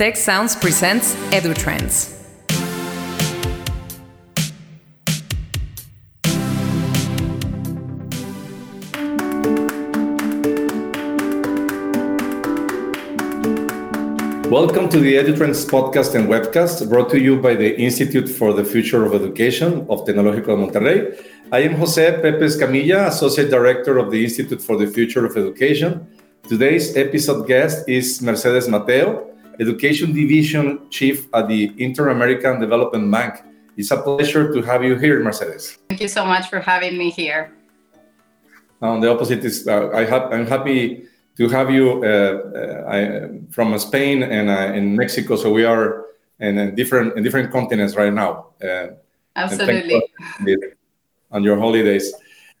Tech Sounds presents EduTrends. Welcome to the EduTrends podcast and webcast brought to you by the Institute for the Future of Education of Tecnológico de Monterrey. I am Jose Pepe Escamilla, Associate Director of the Institute for the Future of Education. Today's episode guest is Mercedes Mateo, Education Division Chief at the Inter-American Development Bank. It's a pleasure to have you here, Mercedes. Thank you so much for having me here. On the opposite is, uh, I am happy to have you uh, uh, I, from Spain and uh, in Mexico. So we are in different in different continents right now. Uh, Absolutely. On your holidays.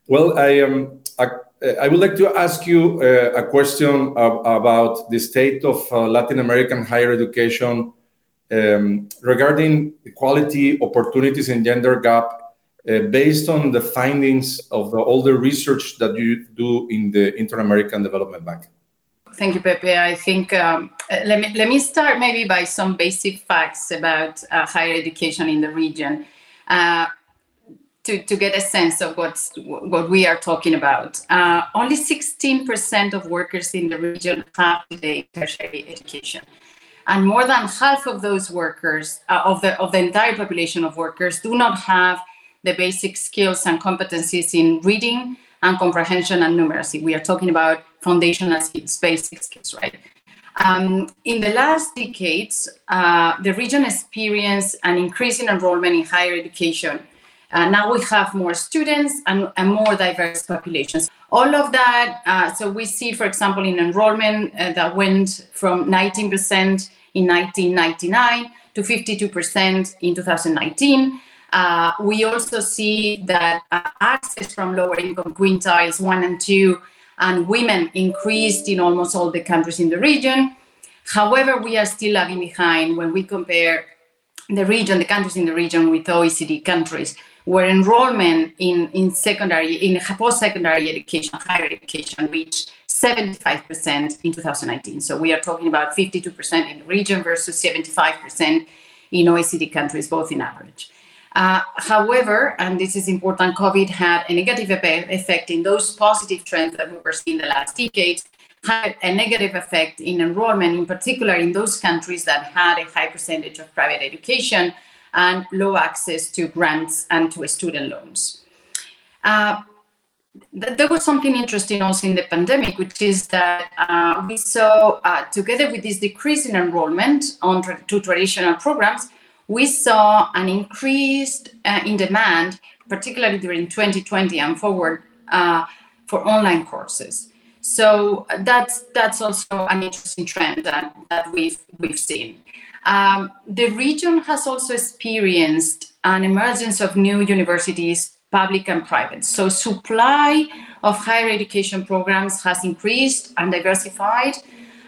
Well, I am. Um, I would like to ask you uh, a question about the state of uh, Latin American higher education um, regarding equality, opportunities, and gender gap, uh, based on the findings of all the research that you do in the Inter-American Development Bank. Thank you, Pepe. I think um, uh, let me let me start maybe by some basic facts about uh, higher education in the region. Uh, to, to get a sense of what's what we are talking about. Uh, only 16% of workers in the region have today tertiary education. And more than half of those workers, uh, of, the, of the entire population of workers, do not have the basic skills and competencies in reading and comprehension and numeracy. We are talking about foundational skills, basic skills, right? Um, in the last decades, uh, the region experienced an increase in enrollment in higher education uh, now we have more students and, and, more diverse populations. All of that, uh, so we see, for example, in enrollment uh, that went from 19% in 1999 to 52% in 2019. Uh, we also see that uh, access from lower income quintiles one and two and women increased in almost all the countries in the region. However, we are still lagging behind when we compare the region, the countries in the region with OECD countries where enrollment in, in secondary, in post-secondary education, higher education reached 75% in 2019. So we are talking about 52% in the region versus 75% in OECD countries, both in average. Uh, however, and this is important, COVID had a negative effect in those positive trends that we were seeing the last decades, had a negative effect in enrollment, in particular in those countries that had a high percentage of private education, and low access to grants and to student loans. Uh, there was something interesting also in the pandemic, which is that uh, we saw, uh, together with this decrease in enrollment on tra- to traditional programs, we saw an increase uh, in demand, particularly during 2020 and forward, uh, for online courses. So that's that's also an interesting trend that, that we've we've seen. Um, the region has also experienced an emergence of new universities, public and private. So supply of higher education programs has increased and diversified.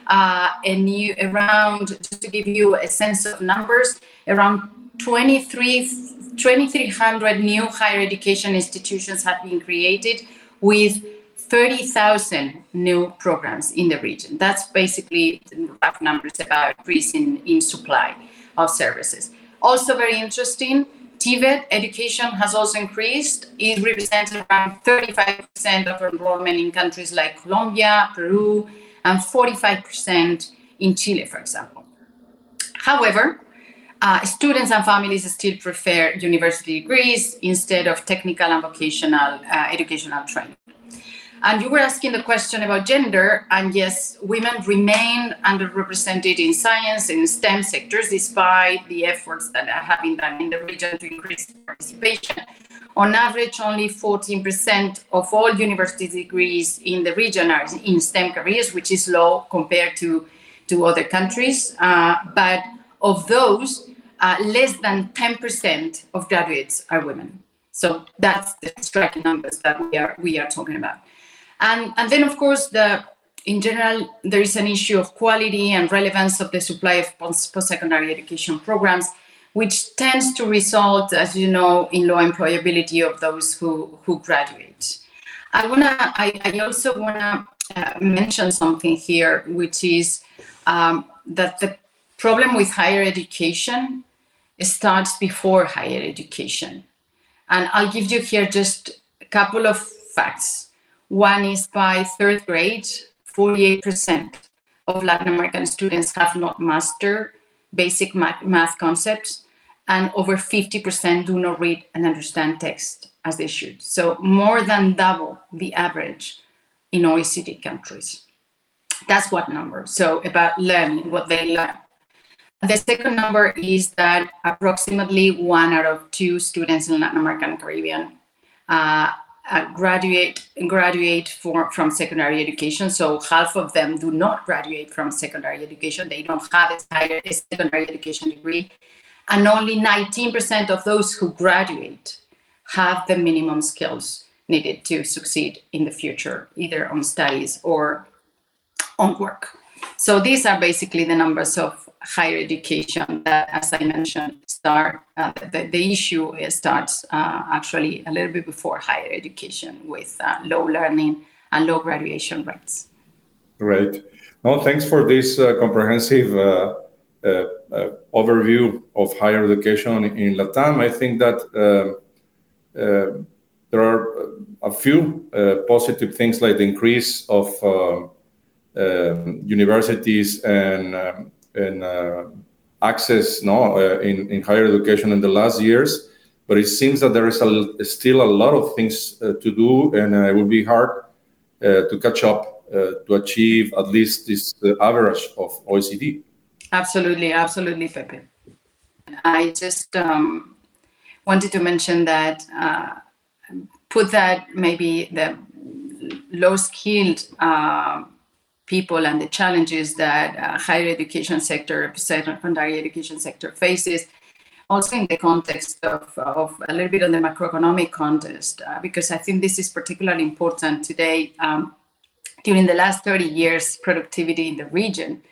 Uh, and new around, just to give you a sense of numbers, around 23, 2,300 new higher education institutions have been created with 30,000 new programs in the region. That's basically rough numbers about increase in, in supply of services. Also very interesting, TVET education has also increased. It represents around 35% of enrollment in countries like Colombia, Peru, and 45% in Chile, for example. However, uh, students and families still prefer university degrees instead of technical and vocational uh, educational training. And you were asking the question about gender, and yes, women remain underrepresented in science and STEM sectors despite the efforts that have been done in the region to increase participation. On average, only 14% of all university degrees in the region are in STEM careers, which is low compared to, to other countries. Uh, but of those, uh, less than 10% of graduates are women. So that's the striking numbers that we are we are talking about. And, and then, of course, the in general, there is an issue of quality and relevance of the supply of post-secondary education programs, which tends to result, as you know, in low employability of those who, who graduate. I wanna, I, I also wanna uh, mention something here, which is um, that the problem with higher education starts before higher education. And I'll give you here just a couple of facts. One is by third grade, 48% of Latin American students have not mastered basic math concepts, and over 50% do not read and understand text as they should. So, more than double the average in OECD countries. That's one number. So, about learning what they learn. The second number is that approximately one out of two students in Latin American Caribbean uh, uh, graduate graduate for, from secondary education. So half of them do not graduate from secondary education. They don't have a, higher, a secondary education degree, and only 19% of those who graduate have the minimum skills needed to succeed in the future, either on studies or on work. So these are basically the numbers of higher education that, as I mentioned, start uh, the, the issue starts uh, actually a little bit before higher education with uh, low learning and low graduation rates. Right. No, thanks for this uh, comprehensive uh, uh, overview of higher education in Latam. I think that there are a few positive things like the increase of um, universities and um, and uh, access no uh, in, in higher education in the last years but it seems that there is a, still a lot of things uh, to do and it will be hard to catch up to achieve at least this average of oecd absolutely absolutely pepe. I just um, wanted to mention that uh, put that maybe the low skilled uh, people and the challenges that uh, higher education sector, secondary education sector faces. Also in the context of, of a little bit on the macroeconomic context, uh, because I think this is particularly important today. Um, during the last 30 years, productivity in the region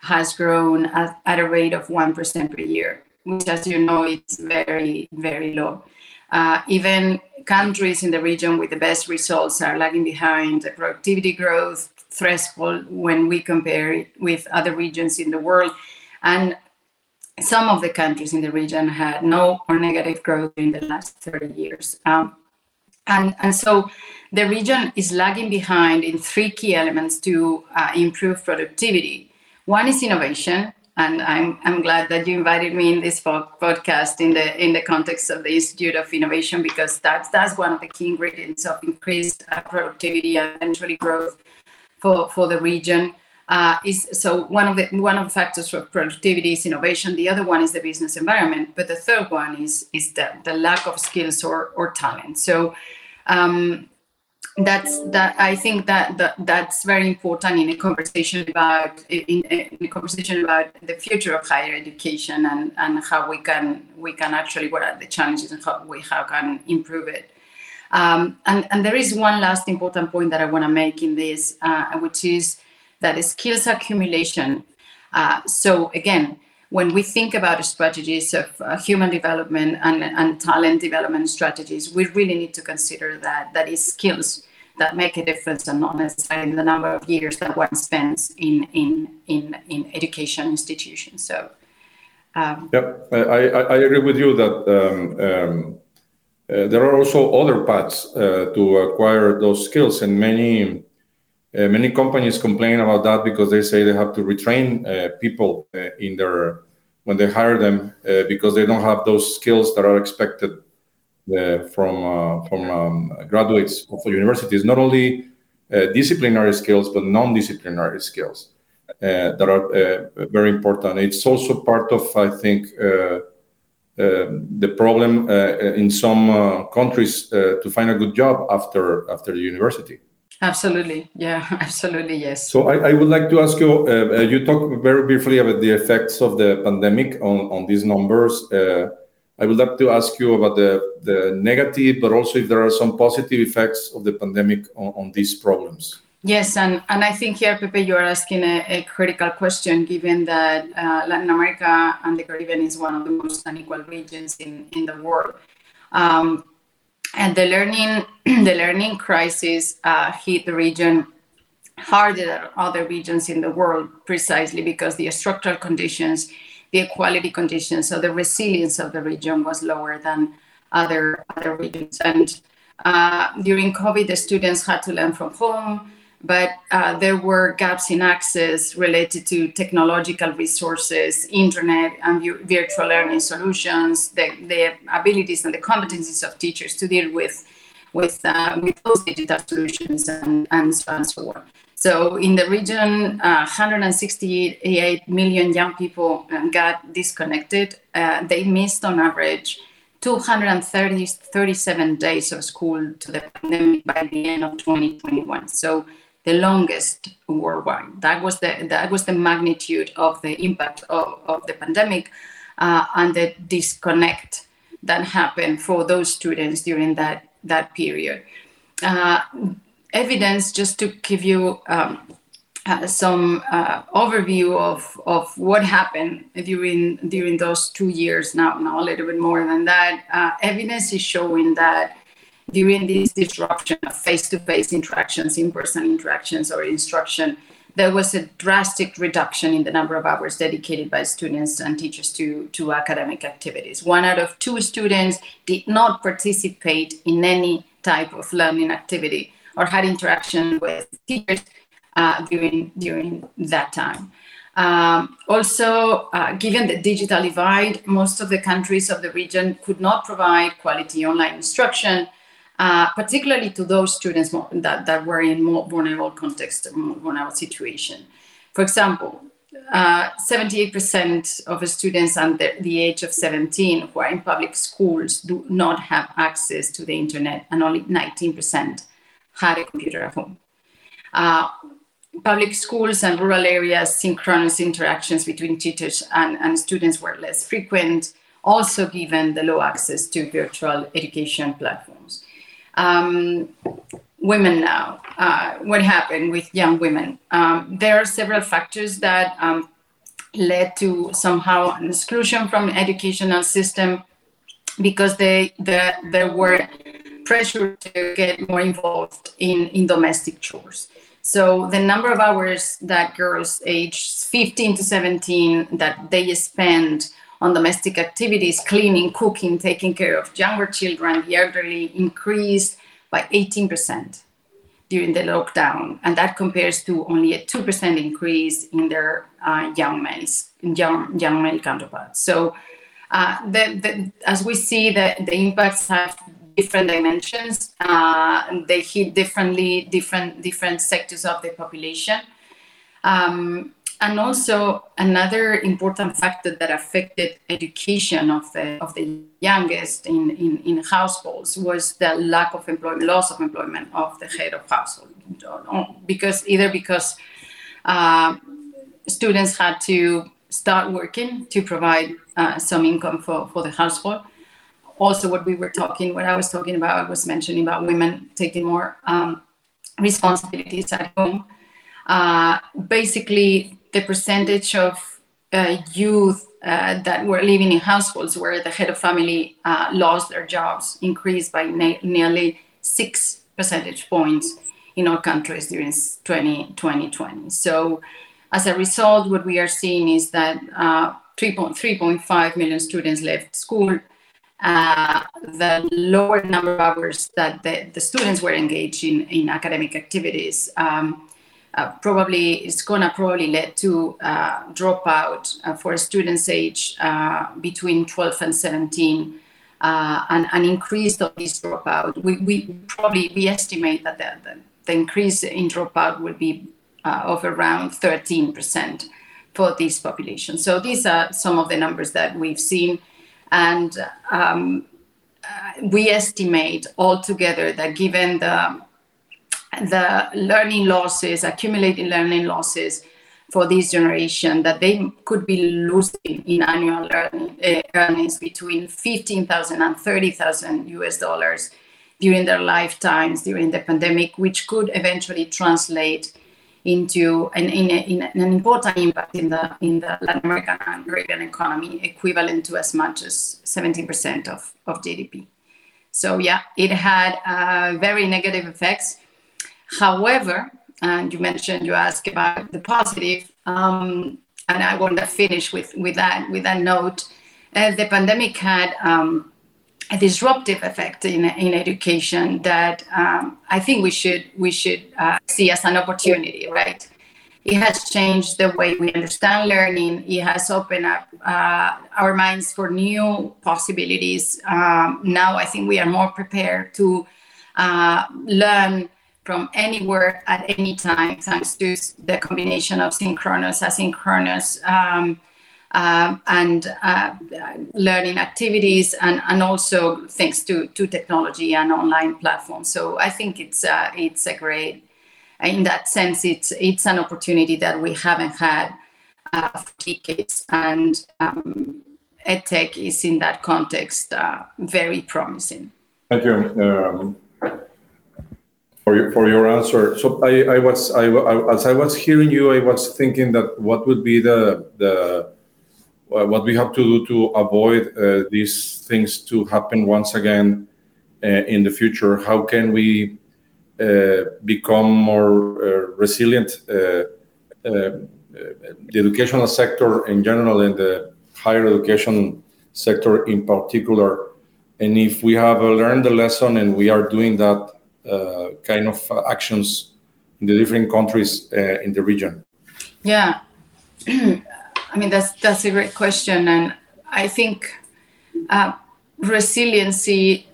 has grown at, at a rate of 1% per year, which as you know, is very, very low. Uh, even countries in the region with the best results are lagging behind the productivity growth threshold when we compare it with other regions in the world. And some of the countries in the region had no or negative growth in the last 30 years. Um, and, and so the region is lagging behind in three key elements to uh, improve productivity. One is innovation, and I'm, I'm glad that you invited me in this podcast in the in the context of the Institute of Innovation because that's that's one of the key ingredients of increased uh, productivity and eventually growth for, for the region. Uh, is so one of the one of the factors for productivity is innovation. The other one is the business environment, but the third one is is the, the lack of skills or or talent. So um, that's that. I think that, that that's very important in a conversation about in, in a conversation about the future of higher education and and how we can we can actually what are the challenges and how we how can improve it. Um, and, and there is one last important point that I want to make in this, uh, which is that skills accumulation. Uh, so again, when we think about strategies of uh, human development and, and talent development strategies, we really need to consider that that is skills that make a difference and not necessarily the number of years that one spends in in in, in education institutions. So. Um, yep, I, I, agree with you that um, um, there are also other paths uh, to acquire those skills, and many uh, many companies complain about that because they say they have to retrain people in their when they hire them because they don't have those skills that are expected from from um, graduates of universities. Not only disciplinary skills, but non-disciplinary skills. Uh, that are uh, very important. It's also part of, I think, uh, the problem uh, in some uh, countries uh, to find a good job after after the university. Absolutely, yeah, absolutely, yes. So I, I would like to ask you. Uh, you talked very briefly about the effects of the pandemic on on these numbers. Uh, I would like to ask you about the the negative, but also if there are some positive effects of the pandemic on, on these problems. Yes, and, and I think here, Pepe, you are asking a, a critical question, given that uh, Latin America and the Caribbean is one of the most unequal regions in, in the world. Um, and the learning, the learning crisis uh, hit the region harder than other regions in the world precisely because the structural conditions, the equality conditions, so the resilience of the region was lower than other other regions. And uh, during COVID, the students had to learn from home, but uh, there were gaps in access related to technological resources, internet, and virtual learning solutions, the, the abilities and the competencies of teachers to deal with with, uh, with those digital solutions and, and so on and so on. So in the region, uh, 168 million young people um, got disconnected. Uh, they missed on average 237 days of school to the pandemic by the end of 2021. So the longest worldwide. That was the that was the magnitude of the impact of, of the pandemic uh, and the disconnect that happened for those students during that that period. Uh, evidence, just to give you um, uh, some uh, overview of, of what happened during during those two years. Now, now a little bit more than that. Uh, evidence is showing that during this disruption of face-to-face interactions, in-person interactions, or instruction, there was a drastic reduction in the number of hours dedicated by students and teachers to, to academic activities. One out of two students did not participate in any type of learning activity or had interaction with teachers uh, during, during that time. Um, also, uh, given the digital divide, most of the countries of the region could not provide quality online instruction uh, particularly to those students that, that were in more vulnerable context, more vulnerable situation. For example, uh, 78% of students under the age of 17 who are in public schools do not have access to the internet, and only 19% had a computer at home. Uh, public schools and rural areas, synchronous interactions between teachers and, and students were less frequent, also given the low access to virtual education platforms um, women now. Uh, what happened with young women? Um, there are several factors that um, led to somehow an exclusion from educational system because they, the, there were pressure to get more involved in, in domestic chores. So the number of hours that girls aged 15 to 17 that they spend on domestic activities, cleaning, cooking, taking care of younger children, the elderly, increased by 18% during the lockdown. And that compares to only a 2% increase in their uh, young males, young, young male counterparts. So uh, the, the, as we see, the, the impacts have different dimensions. Uh, they hit differently different different sectors of the population. Um, and also another important factor that affected education of the, of the youngest in, in, in households was the lack of employment, loss of employment of the head of household. Because either because uh, students had to start working to provide uh, some income for, for the household. Also, what we were talking, what I was talking about, I was mentioning about women taking more um, responsibilities at home. Uh, basically, the percentage of uh, youth uh, that were living in households where the head of family uh, lost their jobs increased by na- nearly six percentage points in all countries during 20, 2020. So, as a result, what we are seeing is that uh, 3.5 million students left school. Uh, the lower number of hours that the, the students were engaged in, in academic activities um, uh, probably it's gonna probably lead to uh, dropout uh, for students age uh, between 12 and 17 uh, and an increase of this dropout. We, we probably we estimate that the, the, the increase in dropout will be of around 13% for this population. So these are some of the numbers that we've seen, and um, we estimate altogether that given the the learning losses, accumulated learning losses for this generation, that they could be losing in annual uh, earnings between 15,000 and 30,000 US dollars during their lifetimes during the pandemic, which could eventually translate into an, in a, in an important impact in the in the Latin American and Caribbean economy, equivalent to as much as 17% of, of GDP. So yeah, it had uh, very negative effects However, and you mentioned you asked about the positive, um, and I want to finish with with that with that note. Uh, the pandemic had um, a disruptive effect in, in education that um, I think we should we should uh, see as an opportunity, right? It has changed the way we understand learning. It has opened up uh, our minds for new possibilities. Um, now I think we are more prepared to uh, learn from anywhere at any time, thanks to the combination of synchronous, asynchronous, um, uh, and uh, learning activities, and, and also thanks to, to technology and online platforms. So I think it's uh, it's a great. In that sense, it's it's an opportunity that we haven't had uh, for decades, and um, edtech is in that context uh, very promising. Thank you. Um, for your, for your answer. So I, was as I was hearing you, I was thinking that what would be the the uh, what we have to do to avoid uh, these things to happen once again uh, in the future. How can we become more resilient? The educational sector in general and the higher education sector in particular. And if we have learned the lesson and we are doing that kind of actions in the different countries uh, in the region? Yeah, I mean that's that's a great question, and I think uh, resiliency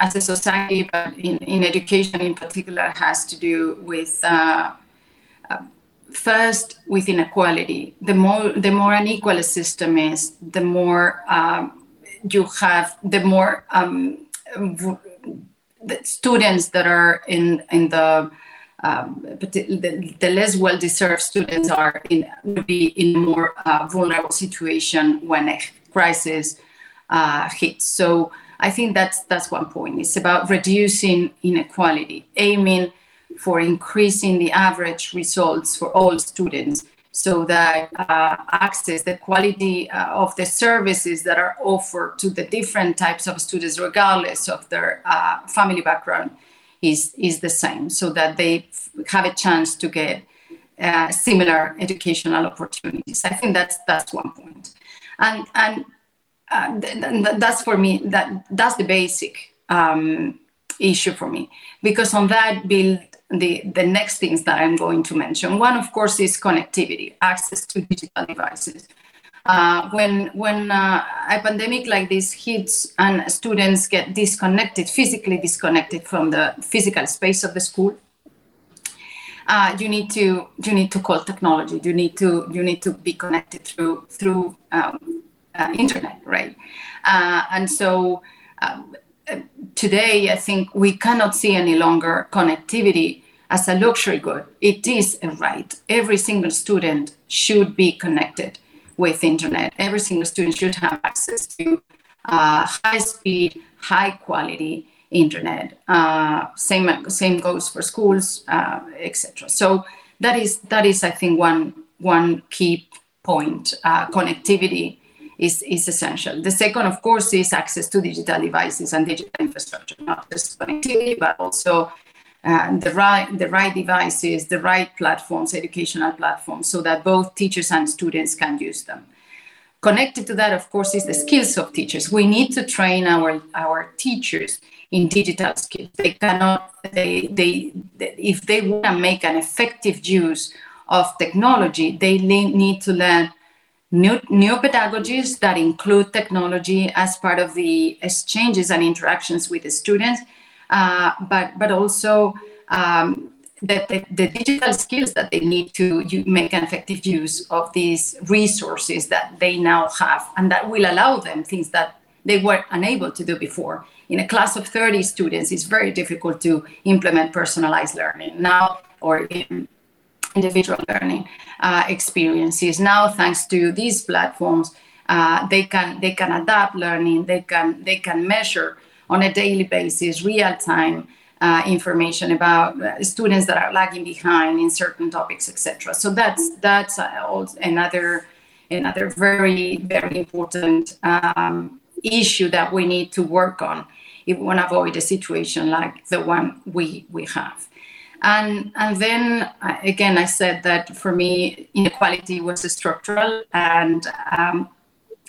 as a society, but in, in education in particular, has to do with uh, uh, first with inequality. The more the more unequal a system is, the more um, you have, the more um, the students that are in in the um, the, the, less well-deserved students are in would be in a more uh, vulnerable situation when a crisis uh, hits. So I think that's that's one point. It's about reducing inequality, aiming for increasing the average results for all students so that uh, access the quality uh, of the services that are offered to the different types of students regardless of their uh, family background is, is the same so that they have a chance to get uh, similar educational opportunities. I think that's that's one point. And and uh, th- th- that's for me that that's the basic um, issue for me. Because on that build the, the next things that I'm going to mention. One, of course, is connectivity, access to digital devices. Uh, when when uh, a pandemic like this hits and students get disconnected, physically disconnected from the physical space of the school, uh, you need to you need to call technology. You need to you need to be connected through through um, uh, internet, right? Uh, and so um, today, I think we cannot see any longer connectivity as a luxury good. It is a right. Every single student should be connected with internet. Every single student should have access to uh, high speed, high quality internet. Uh, same same goes for schools, uh, etc. So that is that is I think one one key point. Uh, connectivity is, is essential. The second, of course, is access to digital devices and digital infrastructure, not just connectivity, but also uh, the right the right devices, the right platforms, educational platforms, so that both teachers and students can use them. Connected to that, of course, is the skills of teachers. We need to train our our teachers in digital skills. They cannot they they, they if they want to make an effective use of technology, they need to learn new, new pedagogies that include technology as part of the exchanges and interactions with the students, uh, but, but also um, the, the, the, digital skills that they need to make an effective use of these resources that they now have and that will allow them things that they were unable to do before. In a class of 30 students, it's very difficult to implement personalized learning now or individual learning uh, experiences. Now, thanks to these platforms, uh, they can they can adapt learning. They can they can measure on a daily basis, real time uh, information about uh, students that are lagging behind in certain topics, etc. So that's that's uh, another another very very important um, issue that we need to work on if we want to avoid a situation like the one we we have. And, and then again, I said that for me, inequality was structural. And um,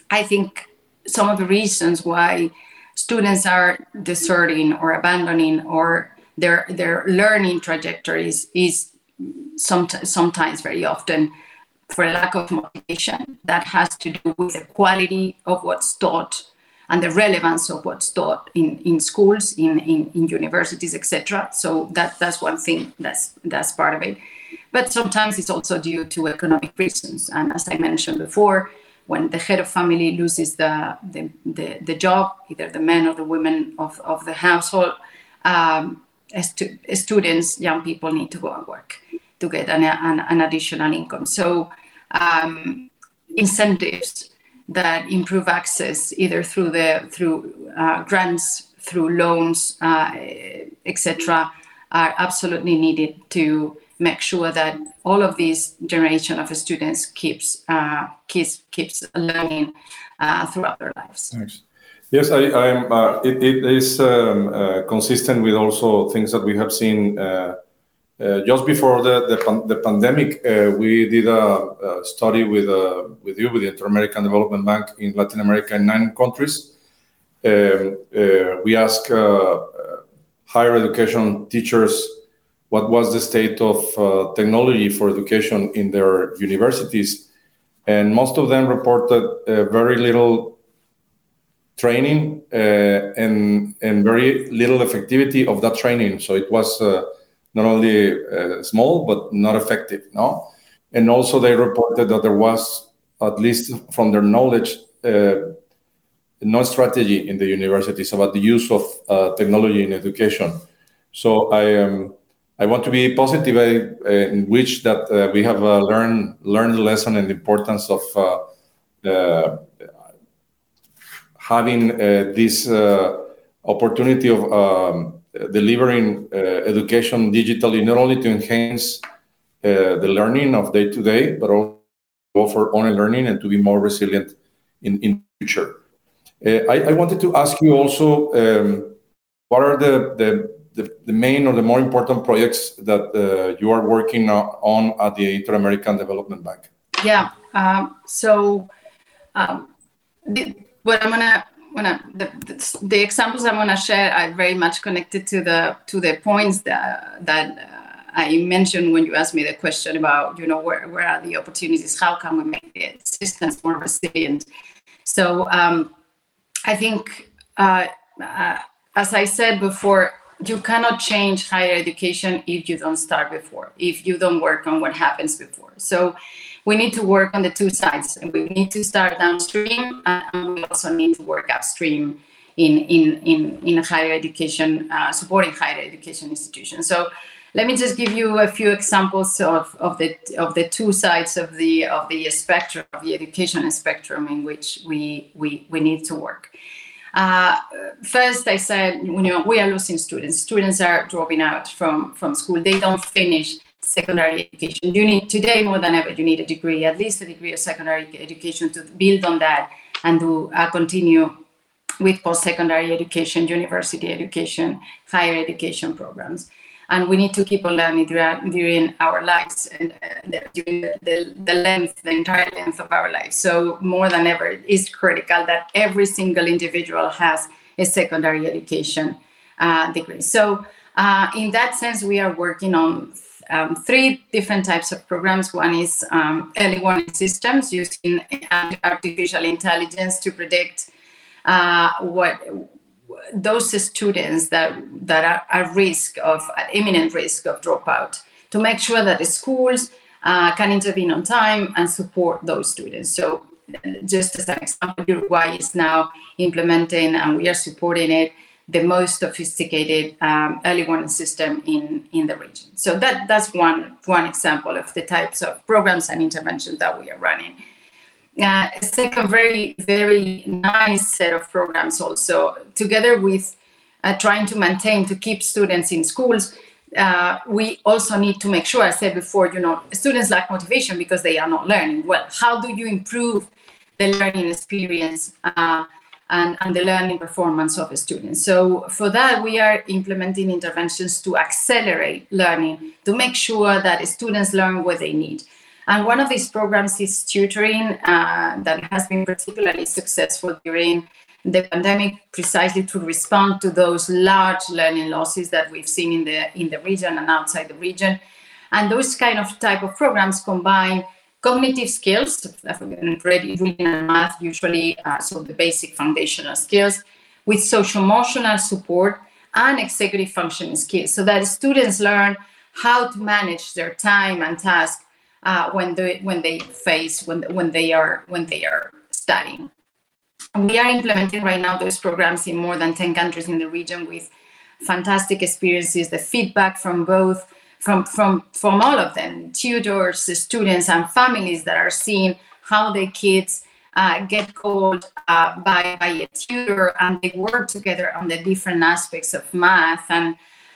I think some of the reasons why students are deserting or abandoning or their, their learning trajectories is sometimes, sometimes very often for lack of motivation that has to do with the quality of what's taught and the relevance of what's taught in, in schools, in, in, in universities, etc. So that, that's one thing that's, that's part of it. But sometimes it's also due to economic reasons. And as I mentioned before, when the head of family loses the, the, the, the job, either the man or the woman of, of the household, um, stu- students, young people need to go and work to get an, an, an additional income. So um, incentives that improve access either through the through uh, grants, through loans, uh, etc., are absolutely needed to make sure that all of this generation of students keeps uh, keeps keeps learning uh, throughout their lives. Thanks. Yes, I, am. Uh, it, it is um, uh, consistent with also things that we have seen just before the the, pan the pandemic, uh, we did a, study with uh, with you with the Inter-American Development Bank in Latin America in nine countries. Um, we asked higher education teachers what was the state of uh, technology for education in their universities. And most of them reported uh, very little training uh, and, and very little effectivity of that training. So it was not only uh, small but not effective no? And also they reported that there was at least from their knowledge uh, no strategy in the universities about the use of uh, technology in education. So i um, i want to be positive uh, in which that uh, we have uh, learned learned the lesson and the importance of having this opportunity of um, delivering uh, education digitally, not only to enhance uh, the learning of day to day, but also for online learning and to be more resilient in future. Uh, I, wanted to ask you also, um, what are the, the, the, the, main or the more important projects that uh, you are working on at the Inter-American Development Bank? Yeah, um, so um, what I'm gonna the, the, the, examples I want to share are very much connected to the to the points that that uh, I mentioned when you asked me the question about you know where where are the opportunities? How can we make the systems more resilient? So um, I think uh, uh, as I said before, you cannot change higher education if you don't start before, if you don't work on what happens before. So we need to work on the two sides. We need to start downstream, and we also need to work upstream in in in, in higher education, uh, supporting higher education institutions. So let me just give you a few examples of, of the of the two sides of the of the spectrum of the education spectrum in which we we, we need to work. Uh, first, I said, you know, we are losing students. Students are dropping out from, from school. They don't finish secondary education. You need today more than ever. You need a degree, at least a degree of secondary education, to build on that and to uh, continue with post-secondary education, university education, higher education programs. And we need to keep on learning during our lives and uh, during the, the, length, the entire length of our lives. So more than ever, it is critical that every single individual has a secondary education uh, degree. So uh, in that sense, we are working on um, three different types of programs. One is um, early warning systems using artificial intelligence to predict uh, what those students that that are at risk of at imminent risk of dropout to make sure that the schools uh, can intervene on time and support those students. So, just as an example, Uruguay is now implementing, and we are supporting it the most sophisticated um, early warning system in, in the region. So that, that's one, one example of the types of programs and interventions that we are running. Uh, a second very, very nice set of programs also, together with uh, trying to maintain, to keep students in schools, uh, we also need to make sure, I said before, you know, students lack motivation because they are not learning. Well, how do you improve the learning experience? And, and the learning performance of students. So for that, we are implementing interventions to accelerate learning, to make sure that students learn what they need. And one of these programs is tutoring uh, that has been particularly successful during the pandemic precisely to respond to those large learning losses that we've seen in the in the region and outside the region and those kind of type of programs combine cognitive skills, reading and math usually, uh, so the basic foundational skills, with social emotional support and executive functioning skills, so that students learn how to manage their time and task uh, when they when they face when when they are when they are studying. We are implementing right now those programs in more than 10 countries in the region with fantastic experiences. The feedback from both from from from all of them tutors students and families that are seeing how the kids uh, get called uh, by, by a tutor and they work together on the different aspects of math and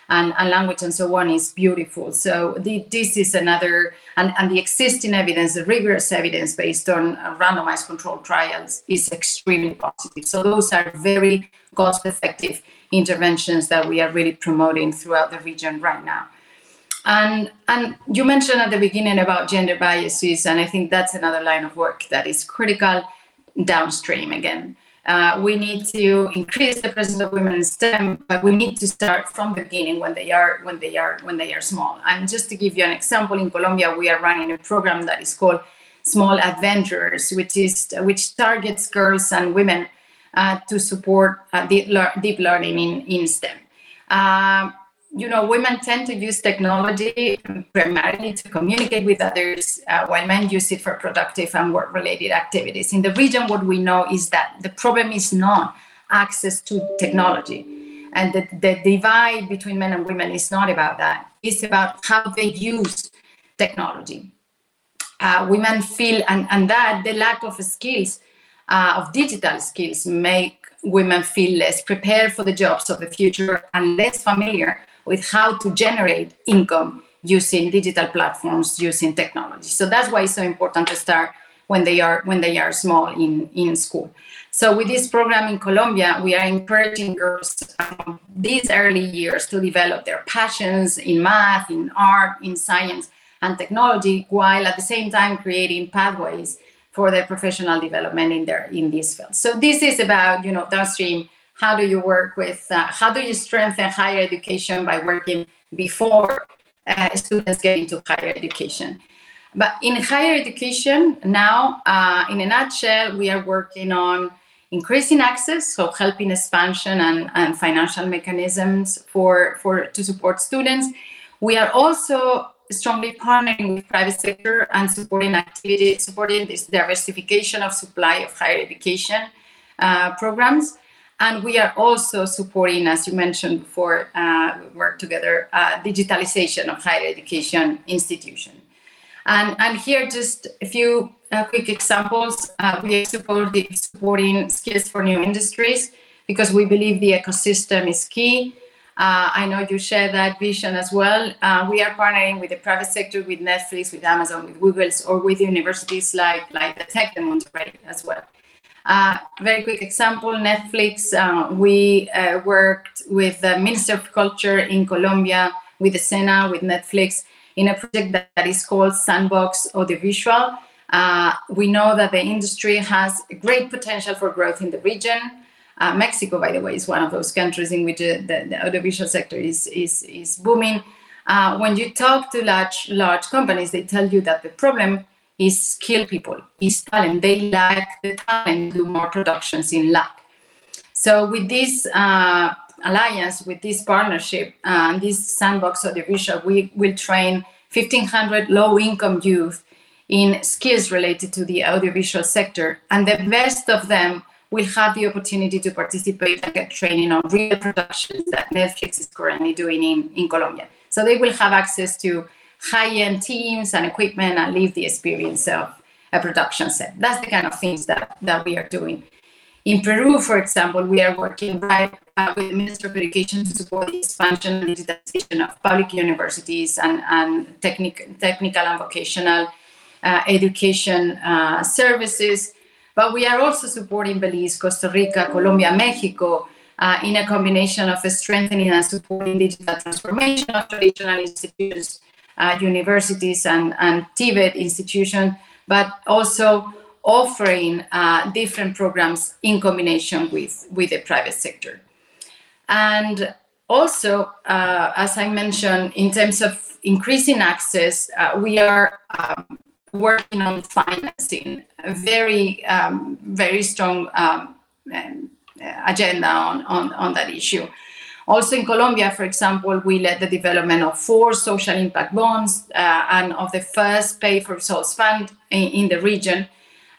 and, and language and so on is beautiful. So the, this is another, and, and the existing evidence, the rigorous evidence based on randomized controlled trials is extremely positive. So those are very cost effective interventions that we are really promoting throughout the region right now. And, and you mentioned at the beginning about gender biases, and I think that's another line of work that is critical downstream again. Uh, we need to increase the presence of women in STEM, but we need to start from the beginning when they are when they are when they are small. And just to give you an example, in Colombia, we are running a program that is called Small Adventurers, which is which targets girls and women uh, to support uh, deep, deep, learning in in STEM. You know, women tend to use technology primarily to communicate with others, uh, while men use it for productive and work related activities. In the region, what we know is that the problem is not access to technology. And the, the divide between men and women is not about that, it's about how they use technology. Uh, women feel, and, and that the lack of skills, uh, of digital skills, make women feel less prepared for the jobs of the future and less familiar with how to generate income using digital platforms, using technology. So that's why it's so important to start when they are when they are small in, in school. So with this program in Colombia, we are encouraging girls from these early years to develop their passions in math, in art, in science and technology, while at the same time creating pathways for their professional development in their in this field. So this is about you know downstream how do you work with uh, how do you strengthen higher education by working before uh, students get into higher education? But in higher education now uh, in a nutshell we are working on increasing access so helping expansion and, and financial mechanisms for, for to support students. We are also strongly partnering with private sector and supporting activity supporting this diversification of supply of higher education uh, programs and we are also supporting, as you mentioned before, uh, we work together, uh, digitalization of higher education institution. And, and here, just a few uh, quick examples. Uh, we are supporting, supporting skills for new industries because we believe the ecosystem is key. Uh, I know you share that vision as well. Uh, we are partnering with the private sector, with Netflix, with Amazon, with Google, or with universities like, like the Tech de Monterrey as well. Uh, very quick example Netflix. Uh, we uh, worked with the Minister of Culture in Colombia, with the SENA, with Netflix, in a project that, that is called Sandbox Audiovisual. Uh, we know that the industry has great potential for growth in the region. Uh, Mexico, by the way, is one of those countries in which the, the audiovisual sector is, is, is booming. Uh, when you talk to large, large companies, they tell you that the problem is skill people, is talent. They lack the talent to do more productions in lab. So with this uh, alliance, with this partnership, and uh, this sandbox audiovisual, we will train 1,500 low-income youth in skills related to the audiovisual sector, and the best of them will have the opportunity to participate and get training on real productions that Netflix is currently doing in, in Colombia. So they will have access to high-end teams and equipment and live the experience of a production set. That's the kind of things that, that we are doing. In Peru, for example, we are working right uh, with the Minister of Education to support the expansion and digitalization of public universities and, and technic- technical and vocational uh, education uh, services. But we are also supporting Belize, Costa Rica, Colombia, Mexico uh, in a combination of strengthening and supporting digital transformation of traditional institutions, uh, universities, and, and TVET institutions, but also offering uh, different programs in combination with, with the private sector. And also, uh, as I mentioned, in terms of increasing access, uh, we are um, working on financing a very, um, very strong um, agenda on, on, on that issue. Also in Colombia, for example, we led the development of four social impact bonds uh, and of the first pay for results fund in, in the region.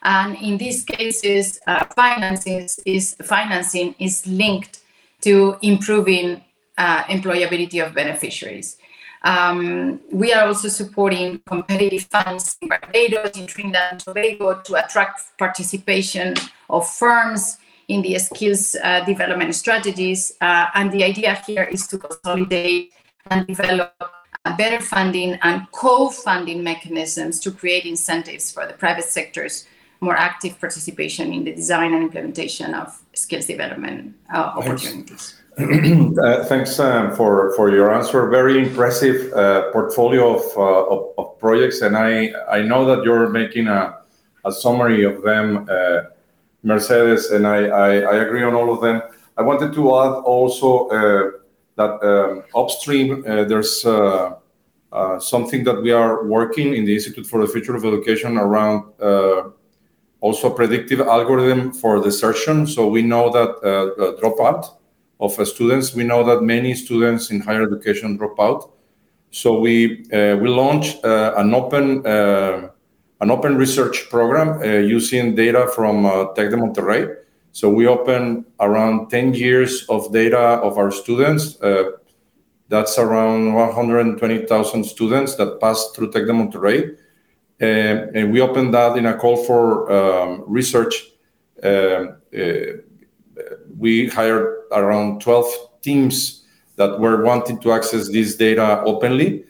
And in these cases, uh, financing, is, financing is linked to improving uh, employability of beneficiaries. Um, we are also supporting competitive funds in Barbados, in Trinidad and Tobago to attract participation of firms in the skills uh, development strategies. Uh, and the idea here is to consolidate and develop better funding and co-funding mechanisms to create incentives for the private sector's more active participation in the design and implementation of skills development uh, opportunities. Uh, thanks um, for for your answer. Very impressive uh, portfolio of, uh, of, of projects, and I I know that you're making a, a summary of them, uh, Mercedes, and I, I, I agree on all of them. I wanted to add also uh, that um, upstream there's something that we are working in the Institute for the Future of Education around also a predictive algorithm for the desertion. So we know that dropout of students. We know that many students in higher education drop out. So we uh, we launched uh, an open uh, an open research program using data from Tec de Monterrey. So we open around 10 years of data of our students. that's around 120,000 students that pass through Tec de Monterrey. and we opened that in a call for um, research we hired around 12 teams that were wanting to access this data openly.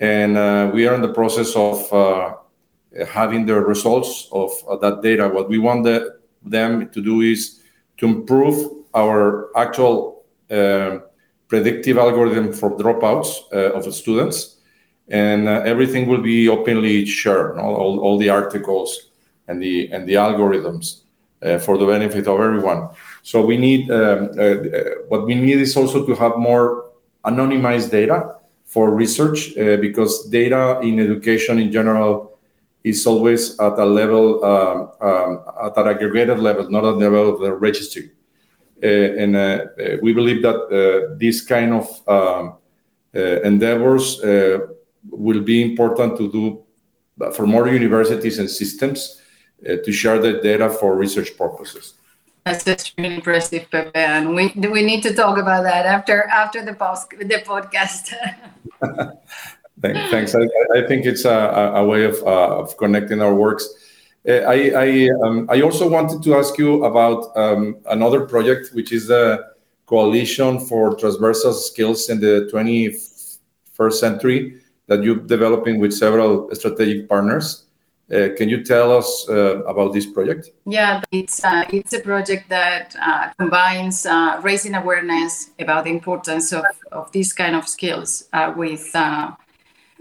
And uh, we are in the process of uh, having the results of uh, that data. What we want the, them to do is to improve our actual uh, predictive algorithm for dropouts uh, of students. And uh, everything will be openly shared, all, all the articles and the, and the algorithms for the benefit of everyone. So we need um, uh, uh, what we need is also to have more anonymized data for research uh, because data in education in general is always at a level um, um, at an aggregated level, not at the level of the registry. Uh, and uh, we believe that uh, this kind of um, endeavors will be important to do for more universities and systems to share the data for research purposes. That's just really impressive, Pepe, and we we need to talk about that after after the post, the podcast. Thanks. I, I, think it's a, a way of, uh, of connecting our works. Uh, I I, um, I also wanted to ask you about um, another project, which is the Coalition for Transversal Skills in the 21st Century that you're developing with several strategic partners. Uh, can you tell us uh, about this project? Yeah, it's uh, it's a project that uh, combines uh, raising awareness about the importance of, of these kind of skills uh, with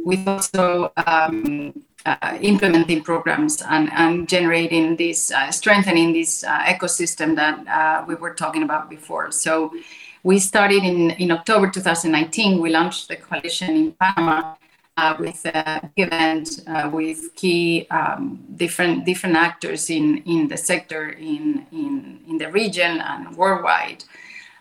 with also um, implementing programs and, and generating this strengthening this ecosystem that we were talking about before. So we started in in October 2019. We launched the coalition in Panama uh, with uh, event uh, with key um, different different actors in in the sector in in in the region and worldwide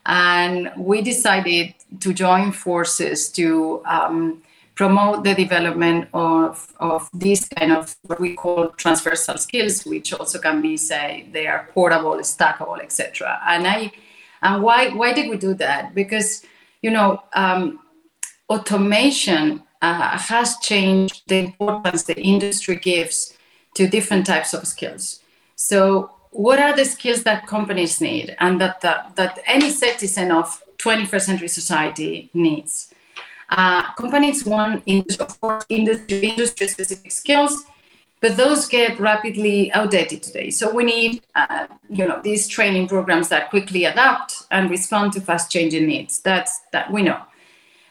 and we decided to join forces to um, promote the development of, of these kind of what we call transversal skills, which also can be say they are portable, stackable, etc. And I and why why did we do that? Because you know um, automation uh, has changed the importance the industry gives to different types of skills. So, what are the skills that companies need and that, that, that any citizen of 21st century society needs? Uh, companies want, of course, industry, industry specific skills but those get rapidly outdated today. So we need, uh, you know, these training programs that quickly adapt and respond to fast changing needs. That's that we know.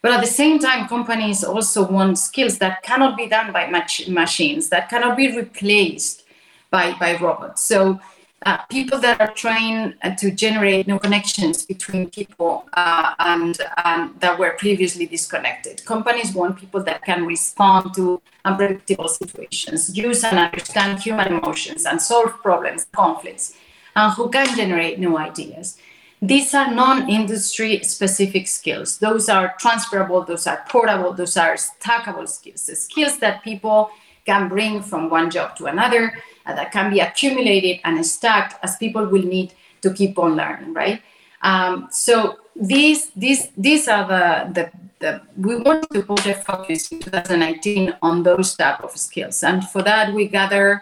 But at the same time, companies also want skills that cannot be done by mach- machines, that cannot be replaced by, by robots. So uh, people that are trying uh, to generate new connections between people uh, and, and, that were previously disconnected. Companies want people that can respond to unpredictable situations, use and understand human emotions, and solve problems, conflicts, and who can generate new ideas. These are non industry specific skills. Those are transferable, those are portable, those are stackable skills, skills that people can bring from one job to another uh, that can be accumulated and stacked as people will need to keep on learning, right? Um, so these these these are the, the the we want to put a focus in 2019 on those type of skills, and for that we gather.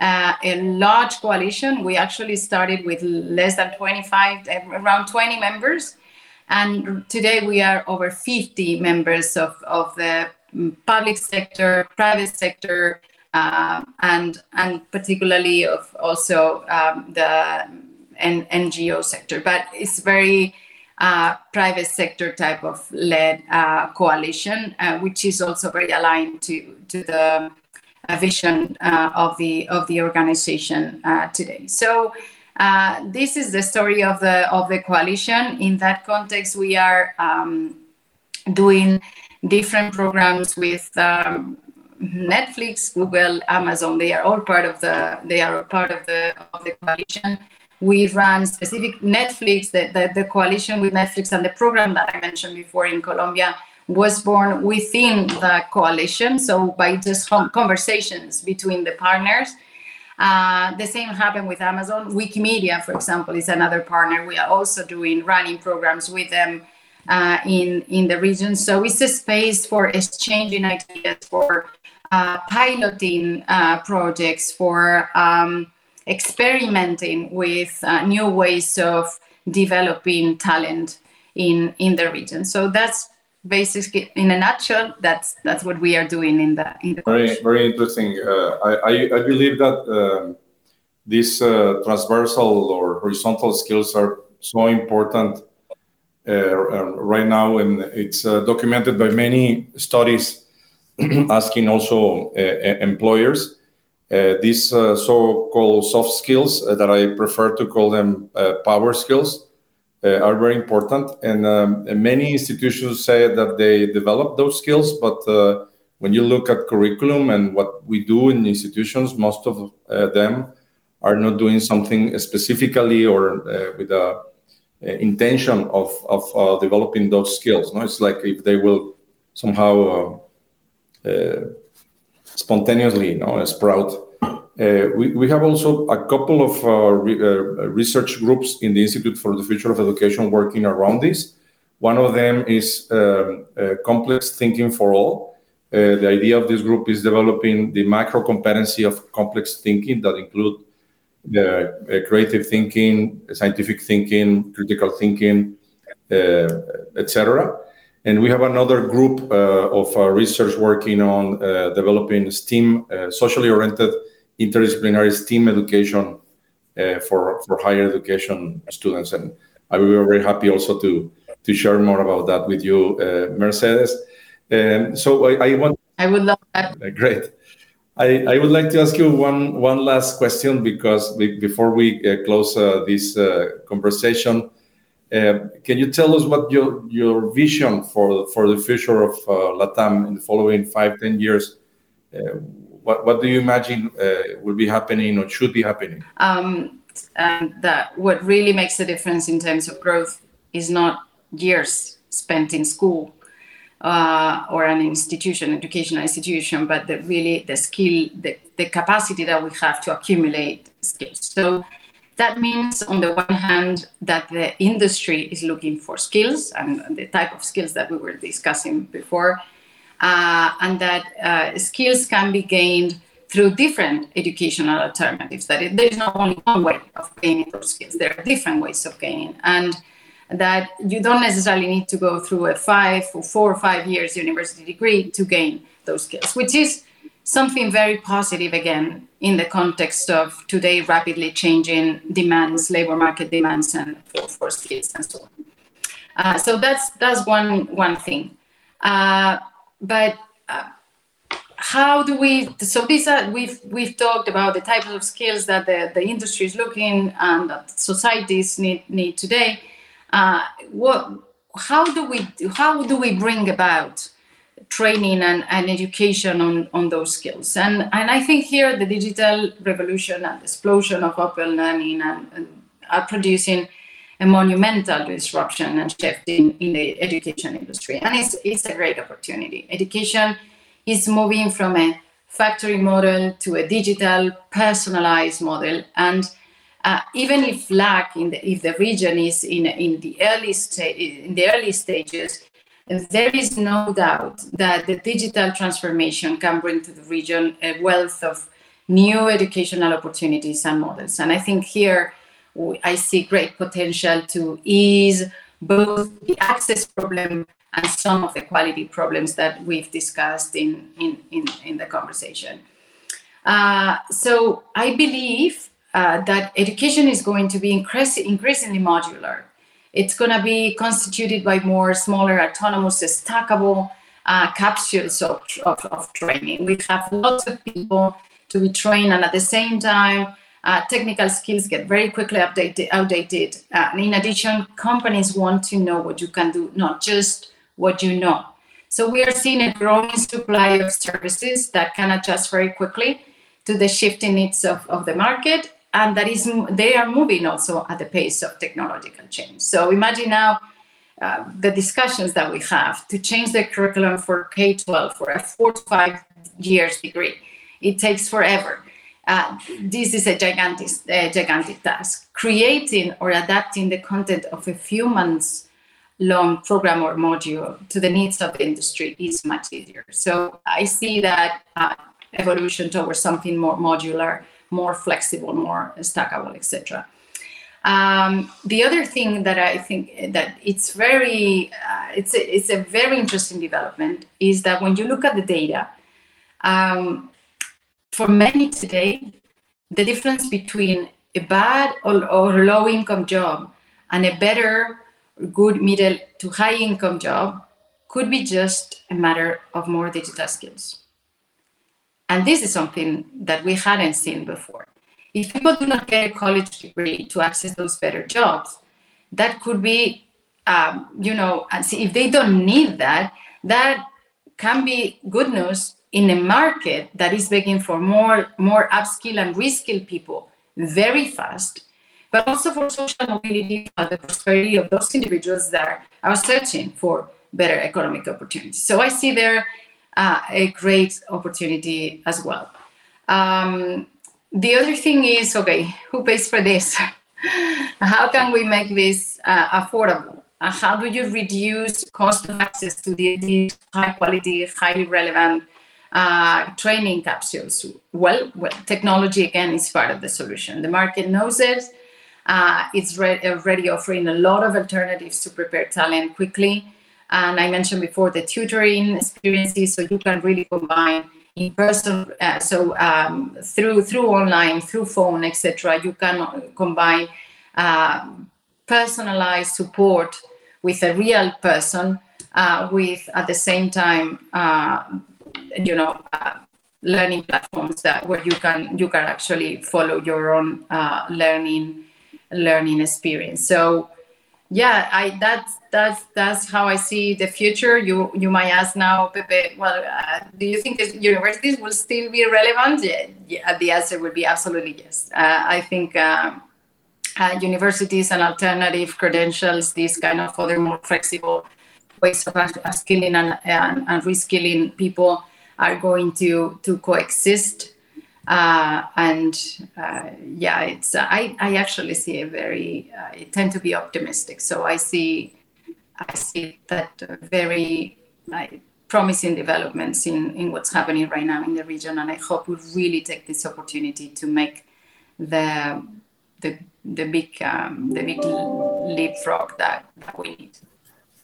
Uh, a large coalition. We actually started with less than 25, around 20 members, and today we are over 50 members of, of the public sector, private sector, um, and and particularly of also um, the N- NGO sector. But it's very uh, private sector type of led uh, coalition, uh, which is also very aligned to to the uh, vision uh, of the of the organization uh, today. So. this is the story of the of the coalition. In that context, we are um, doing different programs with um, Netflix, Google, Amazon, they are all part of the they are part of the of the coalition. We run specific Netflix, the, the, the coalition with Netflix and the program that I mentioned before in Colombia was born within the coalition. So by just conversations between the partners. Uh, the same happened with Amazon. Wikimedia, for example, is another partner. We are also doing running programs with them uh, in in the region. So it's a space for exchanging ideas, for uh, piloting uh, projects, for um, experimenting with uh, new ways of developing talent in in the region. So that's basically, in a nutshell, that's that's what we are doing in the in the. Very very interesting. Uh, I, I, I believe that um, these uh, transversal or horizontal skills are so important Uh, um, right now, and it's uh, documented by many studies asking also uh, employers uh, these uh, so-called soft skills uh, that I prefer to call them power skills are very important. Um, and, many institutions say that they develop those skills, but when you look at curriculum and what we do in institutions, most of them are not doing something specifically or with a intention of, of uh, developing those skills. No, it's like if they will somehow uh, uh, spontaneously you know, sprout. Uh, we, we have also a couple of uh, re research groups in the Institute for the Future of Education working around this. One of them is um, complex thinking for all. Uh, the idea of this group is developing the macro competency of complex thinking that include uh, creative thinking, scientific thinking, critical thinking, uh, etc. And we have another group uh, of uh, research working on uh, developing STEAM, socially oriented interdisciplinary STEAM education for, for higher education students. And I will be very happy also to, to share more about that with you, Mercedes. Um, so I, I, want. I would love that. Great. I, would like to ask you one one last question because before we uh, close uh, this uh, conversation, can you tell us what your your vision for for the future of Latam in the following five ten years? What do you imagine will be happening or should be happening? Um, and that what really makes a difference in terms of growth is not years spent in school uh, or an institution, educational institution, but the really the skill, the, the capacity that we have to accumulate skills. So that means, on the one hand, that the industry is looking for skills and the type of skills that we were discussing before, uh, and that uh, skills can be gained through different educational alternatives. That it, there is not only one way of gaining those skills, there are different ways of gaining. And that you don't necessarily need to go through a five or four or five years university degree to gain those skills, which is something very positive again in the context of today rapidly changing demands, labor market demands, and for, skills and so on. Uh, so that's that's one one thing. Uh, but uh, how do we? So these are we've we've talked about the types of skills that the, the industry is looking and that societies need need today. Uh, what? How do we how do we bring about training and, and education on, on those skills. And, and I think here the digital revolution and explosion of open learning and, and are producing a monumental disruption and shift in, in the education industry. And it's, it's a great opportunity. Education is moving from a factory model to a digital personalized model. And uh, even if LAC in the, if the region is in, in the early sta- in the early stages, there is no doubt that the digital transformation can bring to the region a wealth of new educational opportunities and models. And I think here I see great potential to ease both the access problem and some of the quality problems that we've discussed in, in, in, in the conversation. Uh, so I believe uh, that education is going to be increasingly modular it's going to be constituted by more smaller, autonomous, stackable uh, capsules of, of, of, training. We have lots of people to be trained, and at the same time, uh, technical skills get very quickly updated, outdated. Uh, and in addition, companies want to know what you can do, not just what you know. So we are seeing a growing supply of services that can adjust very quickly to the shifting needs of, of the market and that is they are moving also at the pace of technological change. So imagine now uh, the discussions that we have to change the curriculum for K-12 for a four to five years degree. It takes forever. Uh, this is a gigantic, uh, gigantic task. Creating or adapting the content of a few months long program or module to the needs of the industry is much easier. So I see that uh, evolution towards something more modular more flexible, more stackable, etc. Um, the other thing that I think that it's very uh, it's a, it's a very interesting development is that when you look at the data, um, for many today, the difference between a bad or, or low income job and a better, good middle to high income job could be just a matter of more digital skills. And this is something that we hadn't seen before. If people do not get a college degree to access those better jobs, that could be, um, you know, if they don't need that, that can be good news in a market that is begging for more, more upskill and reskill people very fast, but also for social mobility and the prosperity of those individuals that are searching for better economic opportunities. So I see there uh, a great opportunity as well. Um, the other thing is okay, who pays for this? how can we make this uh, affordable? Uh, how do you reduce cost of access to the, high quality, highly relevant uh, training capsules? Well, well, technology again is part of the solution. The market knows it. Uh, it's re- already offering a lot of alternatives to prepare talent quickly and I mentioned before the tutoring experiences, so you can really combine in person. Uh, so um, through through online, through phone, etc. You can combine uh, personalized support with a real person, uh, with at the same time, uh, you know uh, learning platforms that where you can you can actually follow your own uh, learning learning experience so yeah i that's that's that's how i see the future. You you might ask now pepe well uh, do you think universities will still be relevant? Yeah the answer would be absolutely yes. Uh, i think uh, uh universities and alternative credentials these kind of other more flexible ways of skilling and, and, and reskilling people are going to to coexist uh, and uh, yeah, it's uh, I, I actually see a very I tend to be optimistic. So I see I see that very promising developments in, in what's happening right now in the region, and I hope we really take this opportunity to make the the the big um, the big leapfrog that, that we need.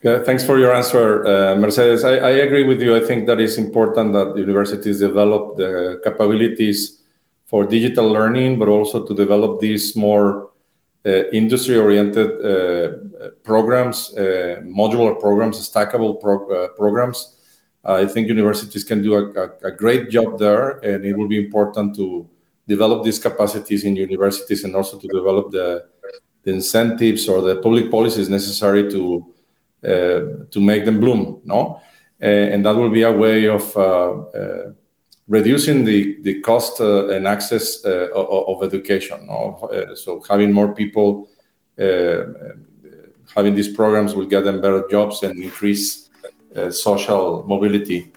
Thanks for your answer, uh, Mercedes. I, agree with you. I think that it's important that universities develop the capabilities for digital learning, but also to develop these more uh, industry-oriented uh, programs, modular programs, stackable pro programs. I think universities can do a, great job there, and it will be important to develop these capacities in universities and also to develop the, incentives or the public policies necessary to to make them bloom. No, uh, and that will be a way of uh, reducing the the cost and access of, education. No? so having more people having these programs will get them better jobs and increase social mobility.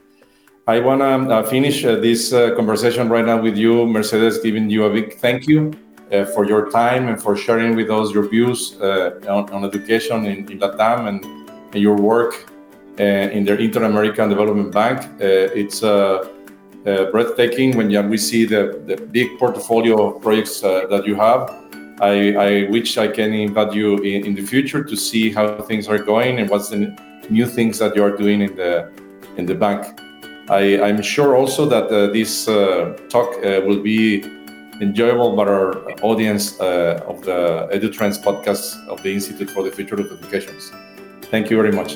I want to uh, finish uh, this uh, conversation right now with you, Mercedes, giving you a big thank you for your time and for sharing with us your views on, on, education in, in Latam and your work uh, in the Inter-American Development Bank. Uh, it's uh, breathtaking when we see the, the big portfolio of projects that you have. I, I, wish I can invite you in, in, the future to see how things are going and what's the new things that you are doing in the in the bank. I, am sure also that uh, this uh, talk uh, will be enjoyable by our audience of the EduTrends podcast of the Institute for the Future of Educations. Thank you very much.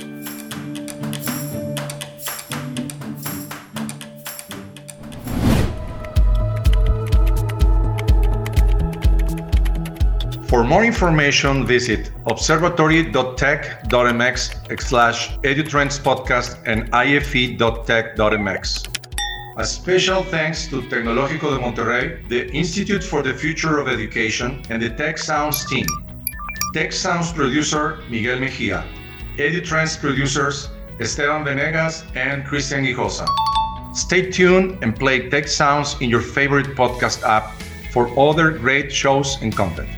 For more information, visit observatory.tec.mx slash edutrends podcast and ife.tec.mx. A special thanks to Tecnológico de Monterrey, the Institute for the Future of Education, and the Tech Sounds team. Tech Sounds producer Miguel Mejia. EduTrends producers Esteban Venegas and Christian Hijosa. Stay tuned and play Tech Sounds in your favorite podcast app for other great shows and content.